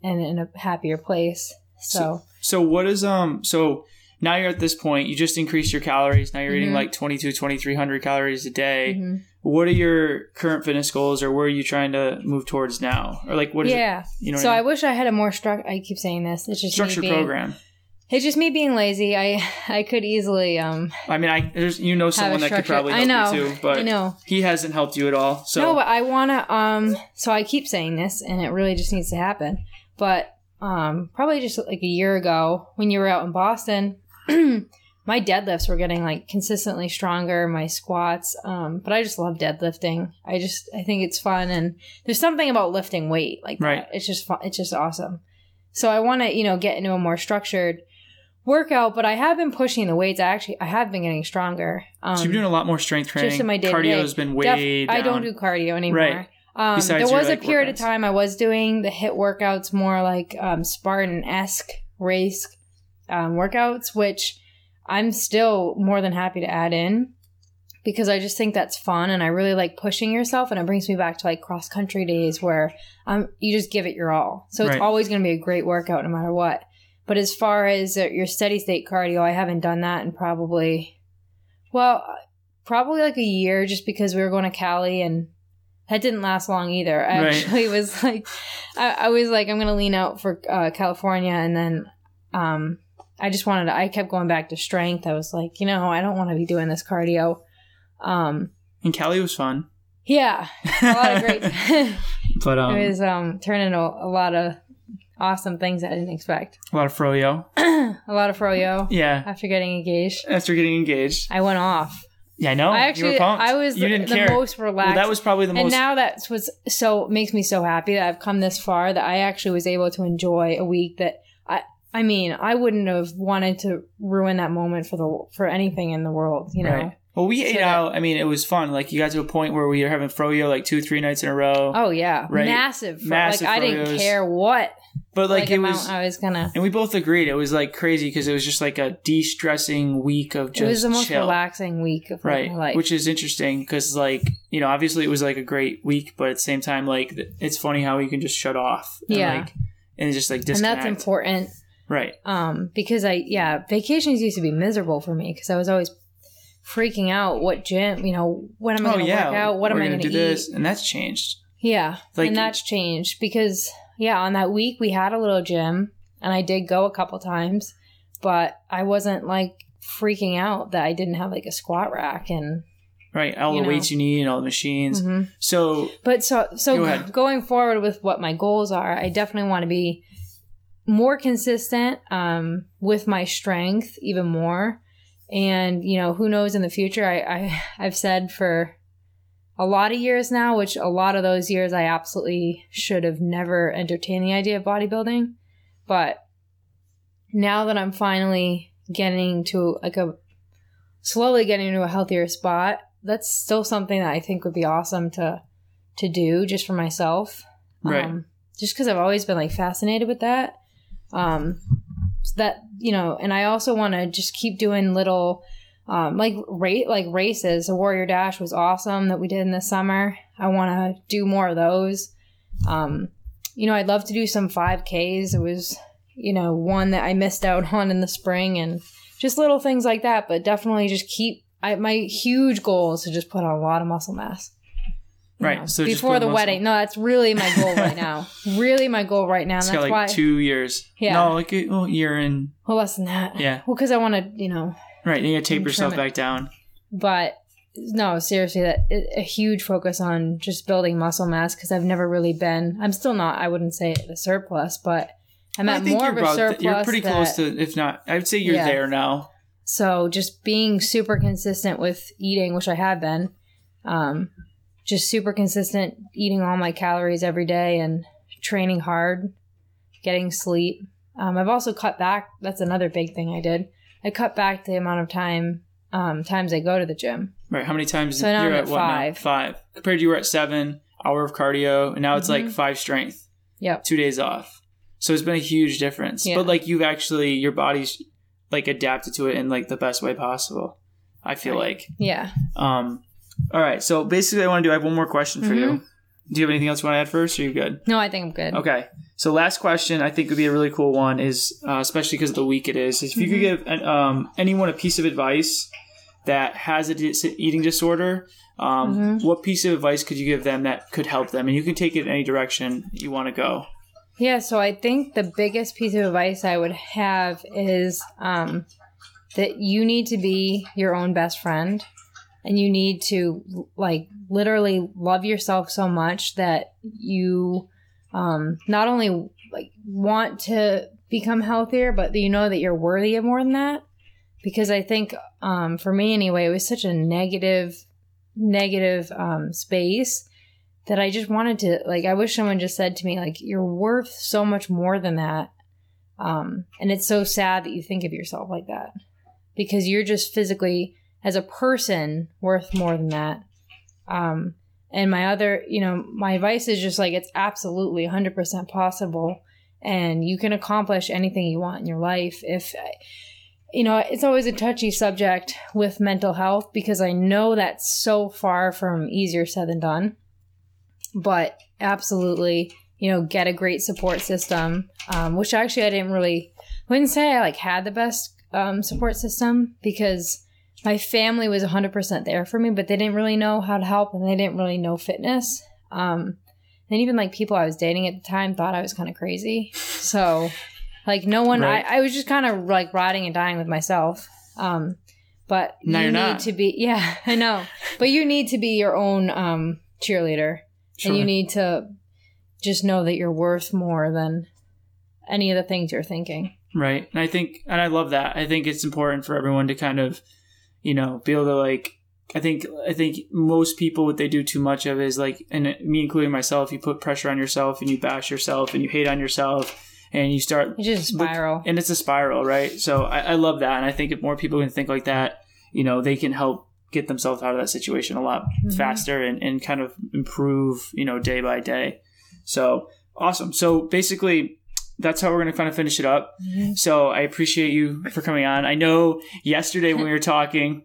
and in a happier place so, So what is um so now you're at this point, you just increased your calories. Now you're eating Mhm. like 22 2300 calories a day. mhm. What are your current fitness goals or where are you trying to move towards now? Or like what is it? yeah You know so I I wish I had a more struct. I keep saying this. It's just structured being, program. It's just me being lazy. I I could easily um I mean, I there's you know someone that could probably I help know. you too, but I know. he hasn't helped you at all. So No, but I wanna um so I keep saying this and it really just needs to happen. But um probably just like a year ago when you were out in Boston, my deadlifts were getting like consistently stronger, my squats. Um but I just love deadlifting. I just I think it's fun and there's something about lifting weight like Right. that. It's just fun it's just awesome. So I wanna, you know, get into a more structured workout, but I have been pushing the weights. I actually I have been getting stronger. Um so you're doing a lot more strength training. in my day-to-day. Cardio's been way Def- down. I don't do cardio anymore. Right. Um, Besides there your, was a like, period of time I was doing the HIIT workouts more like um, Spartan esque race um, workouts, which I'm still more than happy to add in because I just think that's fun and I really like pushing yourself and it brings me back to like cross country days where um, you just give it your all. So it's Right. always going to be a great workout no matter what. But as far as uh, your steady state cardio, I haven't done that in probably, well, probably like a year just because we were going to Cali and that didn't last long either. I Right. actually was like, I, I was like, I'm going to lean out for uh, California. And then um, I just wanted to, I kept going back to strength. I was like, you know, I don't want to be doing this cardio. Um, and Cali was fun. yeah, a lot of great. but um it was um, turning into a lot of awesome things I didn't expect. a lot of froyo. a lot of froyo Yeah. after getting engaged. After getting engaged. I went off. Yeah, I know. I you actually, were. I was you the, didn't the care. most relaxed. well, that was probably the most. and now that's what's so makes me so happy that I've come this far that I actually was able to enjoy a week that I mean I wouldn't have wanted to ruin that moment for the for anything in the world you know Right. Well, we ate that- out. I mean, it was fun. Like you got to a point where we were having froyo like two, three nights in a row. oh yeah Right. massive, Massive like I didn't care what but like, like, it amount was, I was gonna and we both agreed it was like crazy because it was just like a de-stressing week of just it was the most chill. relaxing week of right? my life Which is interesting because like you know, obviously it was like a great week, but at the same time, like it's funny how you can just shut off. And, Yeah. Like, and just like disconnect. and that's important Right. Um, because I, yeah, vacations used to be miserable for me because I was always freaking out what gym, you know, when am I oh going to yeah. work out? What am We're I gonna going to do eat? this? And that's changed. Yeah. Like- and that's changed because, yeah, on that week we had a little gym and I did go a couple times, but I wasn't like freaking out that I didn't have like a squat rack and, Right. All the know. weights you need and all the machines. Mhm. So but so, so Go going forward with what my goals are, I definitely want to be more consistent um, with my strength even more. And, you know, who knows in the future, I, I, I've said for a lot of years now, which a lot of those years I absolutely should have never entertained the idea of bodybuilding. But now that I'm finally getting to like a slowly getting to a healthier spot, that's still something that I think would be awesome to to do just for myself. Right. Um, just because I've always been like fascinated with that. Um, so that you know, and I also want to just keep doing little. Um, like rate like races, a Warrior Dash was awesome that we did in the summer. I want to do more of those. Um, you know, I'd love to do some 5Ks. It was, you know, one that I missed out on in the spring and just little things like that. But definitely just keep, I, my huge goal is to just put on a lot of muscle mass. Right, know, so before the wedding. No, that's really my goal right now. really my goal right now. And it's that's got like why, two years. Yeah. No, like a well, year and well, less than that. yeah. Well, because I want to, you know, Right. And you gotta tape yourself it. back down. but no seriously that a huge focus on just building muscle mass because i've never really been i'm still not i wouldn't say at a surplus but i'm I at think more you're of a surplus you're pretty that- close to if not I'd say you're Yeah. there now. so just being super consistent with eating which i have been um just super consistent eating all my calories every day and training hard getting sleep um, i've also cut back that's another big thing i did i cut back the amount of time um, times i go to the gym Right. How many times So now you're I'm at at what now? five. Five. Compared to you were at seven, hour of cardio, and now it's like Mhm. five strength. yep two days off. So it's been a huge difference. Yeah. But like you've actually your body's like adapted to it in like the best way possible. I feel like. yeah Um all right. So basically I want to do I have one more question for you. Mhm. Do you have anything else you want to add first or are you good? no i think i'm good Okay. So last question I think would be a really cool one is uh, especially because of the week it is. is if you could Mm-hmm. give an, um, anyone a piece of advice that has a dis- eating disorder, um, Mhm. what piece of advice could you give them that could help them? And you can take it in any direction you want to go. Yeah, so I think the biggest piece of advice I would have is um, that you need to be your own best friend and you need to like literally love yourself so much that you um, not only like want to become healthier but you know that you're worthy of more than that because I think um, for me anyway it was such a negative negative um, space that I just wanted to like I wish someone just said to me like you're worth so much more than that. Um and it's so sad that you think of yourself like that because you're just physically as a person worth more than that. Um and my other, you know, my advice is just like it's absolutely 100% possible and you can accomplish anything you want in your life if you know, it's always a touchy subject with mental health because I know that's so far from easier said than done but absolutely you know get a great support system um, which actually i didn't really wouldn't say i like had the best um, support system because my family was 100% there for me but they didn't really know how to help and they didn't really know fitness um, and even like people i was dating at the time thought i was kind of crazy so like no one Right. I, I was just kind of like rotting and dying with myself um, but No, you you're need not. to be yeah i know but you need to be your own um, cheerleader and you need to just know that you're worth more than any of the things you're thinking. Right. And I think, and I love that. I think it's important for everyone to kind of, you know, be able to like, I think, I think most people, what they do too much of is like, and me including myself, you put pressure on yourself and you bash yourself and you hate on yourself and you start, It's just a spiral. and it's a spiral, right? So I, I love that. And I think if more people can think like that, you know, they can help get themselves out of that situation a lot Mhm. faster and, and kind of improve, you know, day by day. So awesome. So basically, that's how we're going to kind of finish it up. Mhm. So I appreciate you for coming on. I know yesterday when we were talking,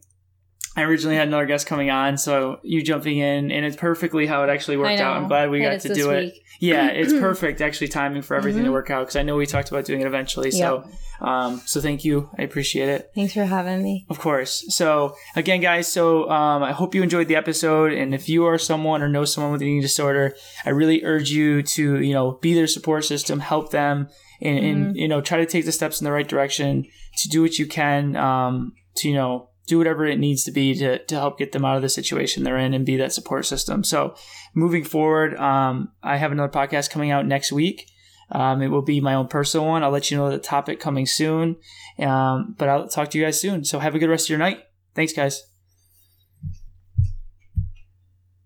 I originally had another guest coming on, so you jumping in, and it's perfectly how it actually worked out. I'm glad we got to do it. Yeah, it's perfect actually timing for everything mm-hmm. to work out because I know we talked about doing it eventually. So, um, so thank you. I appreciate it. Thanks for having me. Of course. So again, guys, so um, I hope you enjoyed the episode, and if you are someone or know someone with an eating disorder, I really urge you to you know be their support system, help them, and, mm-hmm. and you know try to take the steps in the right direction to do what you can um, to you know do whatever it needs to be to, to help get them out of the situation they're in and be that support system. So moving forward, um, I have another podcast coming out next week. Um, it will be my own personal one. I'll let you know the topic coming soon. Um, but I'll talk to you guys soon. So have a good rest of your night. Thanks, guys.